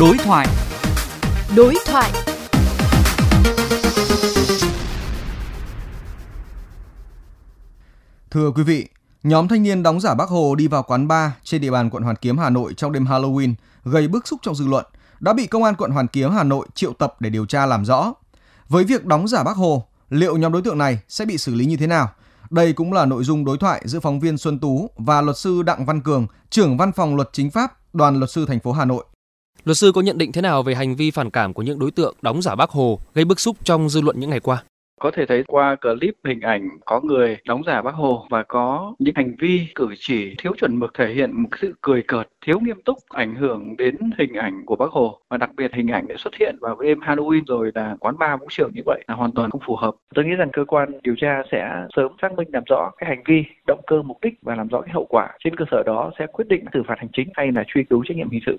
Đối thoại. Đối thoại. Thưa quý vị, nhóm thanh niên đóng giả Bác Hồ đi vào quán bar trên địa bàn quận Hoàn Kiếm Hà Nội trong đêm Halloween gây bức xúc trong dư luận đã bị công an quận Hoàn Kiếm Hà Nội triệu tập để điều tra làm rõ. Với việc đóng giả Bác Hồ, liệu nhóm đối tượng này sẽ bị xử lý như thế nào? Đây cũng là nội dung đối thoại giữa phóng viên Xuân Tú và luật sư Đặng Văn Cường, trưởng văn phòng luật chính pháp, đoàn luật sư thành phố Hà Nội. Luật sư có nhận định thế nào về hành vi phản cảm của những đối tượng đóng giả Bác Hồ gây bức xúc trong dư luận những ngày qua? Có thể thấy qua clip hình ảnh có người đóng giả bác Hồ và có những hành vi cử chỉ thiếu chuẩn mực thể hiện một sự cười cợt, thiếu nghiêm túc ảnh hưởng đến hình ảnh của bác Hồ và đặc biệt hình ảnh để xuất hiện vào đêm Halloween rồi là quán bar vũ trường như vậy là hoàn toàn không phù hợp. Tôi nghĩ rằng cơ quan điều tra sẽ sớm xác minh làm rõ cái hành vi, động cơ, mục đích và làm rõ cái hậu quả. Trên cơ sở đó sẽ quyết định xử phạt hành chính hay là truy cứu trách nhiệm hình sự.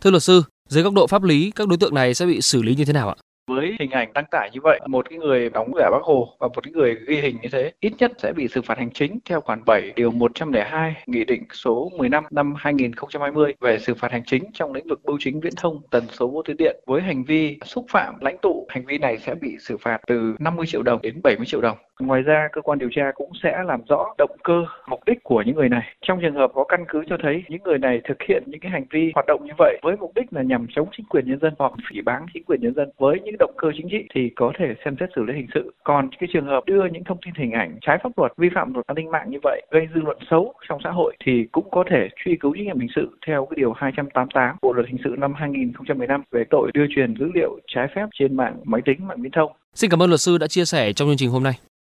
Thưa luật sư, dưới góc độ pháp lý, các đối tượng này sẽ bị xử lý như thế nào ạ? Với hình ảnh đăng tải như vậy một cái người đóng giả bác hồ và một cái người ghi hình như thế ít nhất sẽ bị xử phạt hành chính theo khoản 7 điều 102 nghị định số 15 năm 2020 về xử phạt hành chính trong lĩnh vực bưu chính viễn thông tần số vô tuyến điện với hành vi xúc phạm lãnh tụ hành vi này sẽ bị xử phạt từ 50 triệu đồng đến 70 triệu đồng Ngoài ra, cơ quan điều tra cũng sẽ làm rõ động cơ, mục đích của những người này. Trong trường hợp có căn cứ cho thấy những người này thực hiện những cái hành vi hoạt động như vậy với mục đích là nhằm chống chính quyền nhân dân hoặc phỉ báng chính quyền nhân dân với những động cơ chính trị thì có thể xem xét xử lý hình sự. Còn cái trường hợp đưa những thông tin hình ảnh trái pháp luật, vi phạm luật an ninh mạng như vậy gây dư luận xấu trong xã hội thì cũng có thể truy cứu trách nhiệm hình sự theo cái điều 288 Bộ luật hình sự năm 2015 về tội đưa truyền dữ liệu trái phép trên mạng máy tính, mạng viễn thông. Xin cảm ơn luật sư đã chia sẻ trong chương trình hôm nay.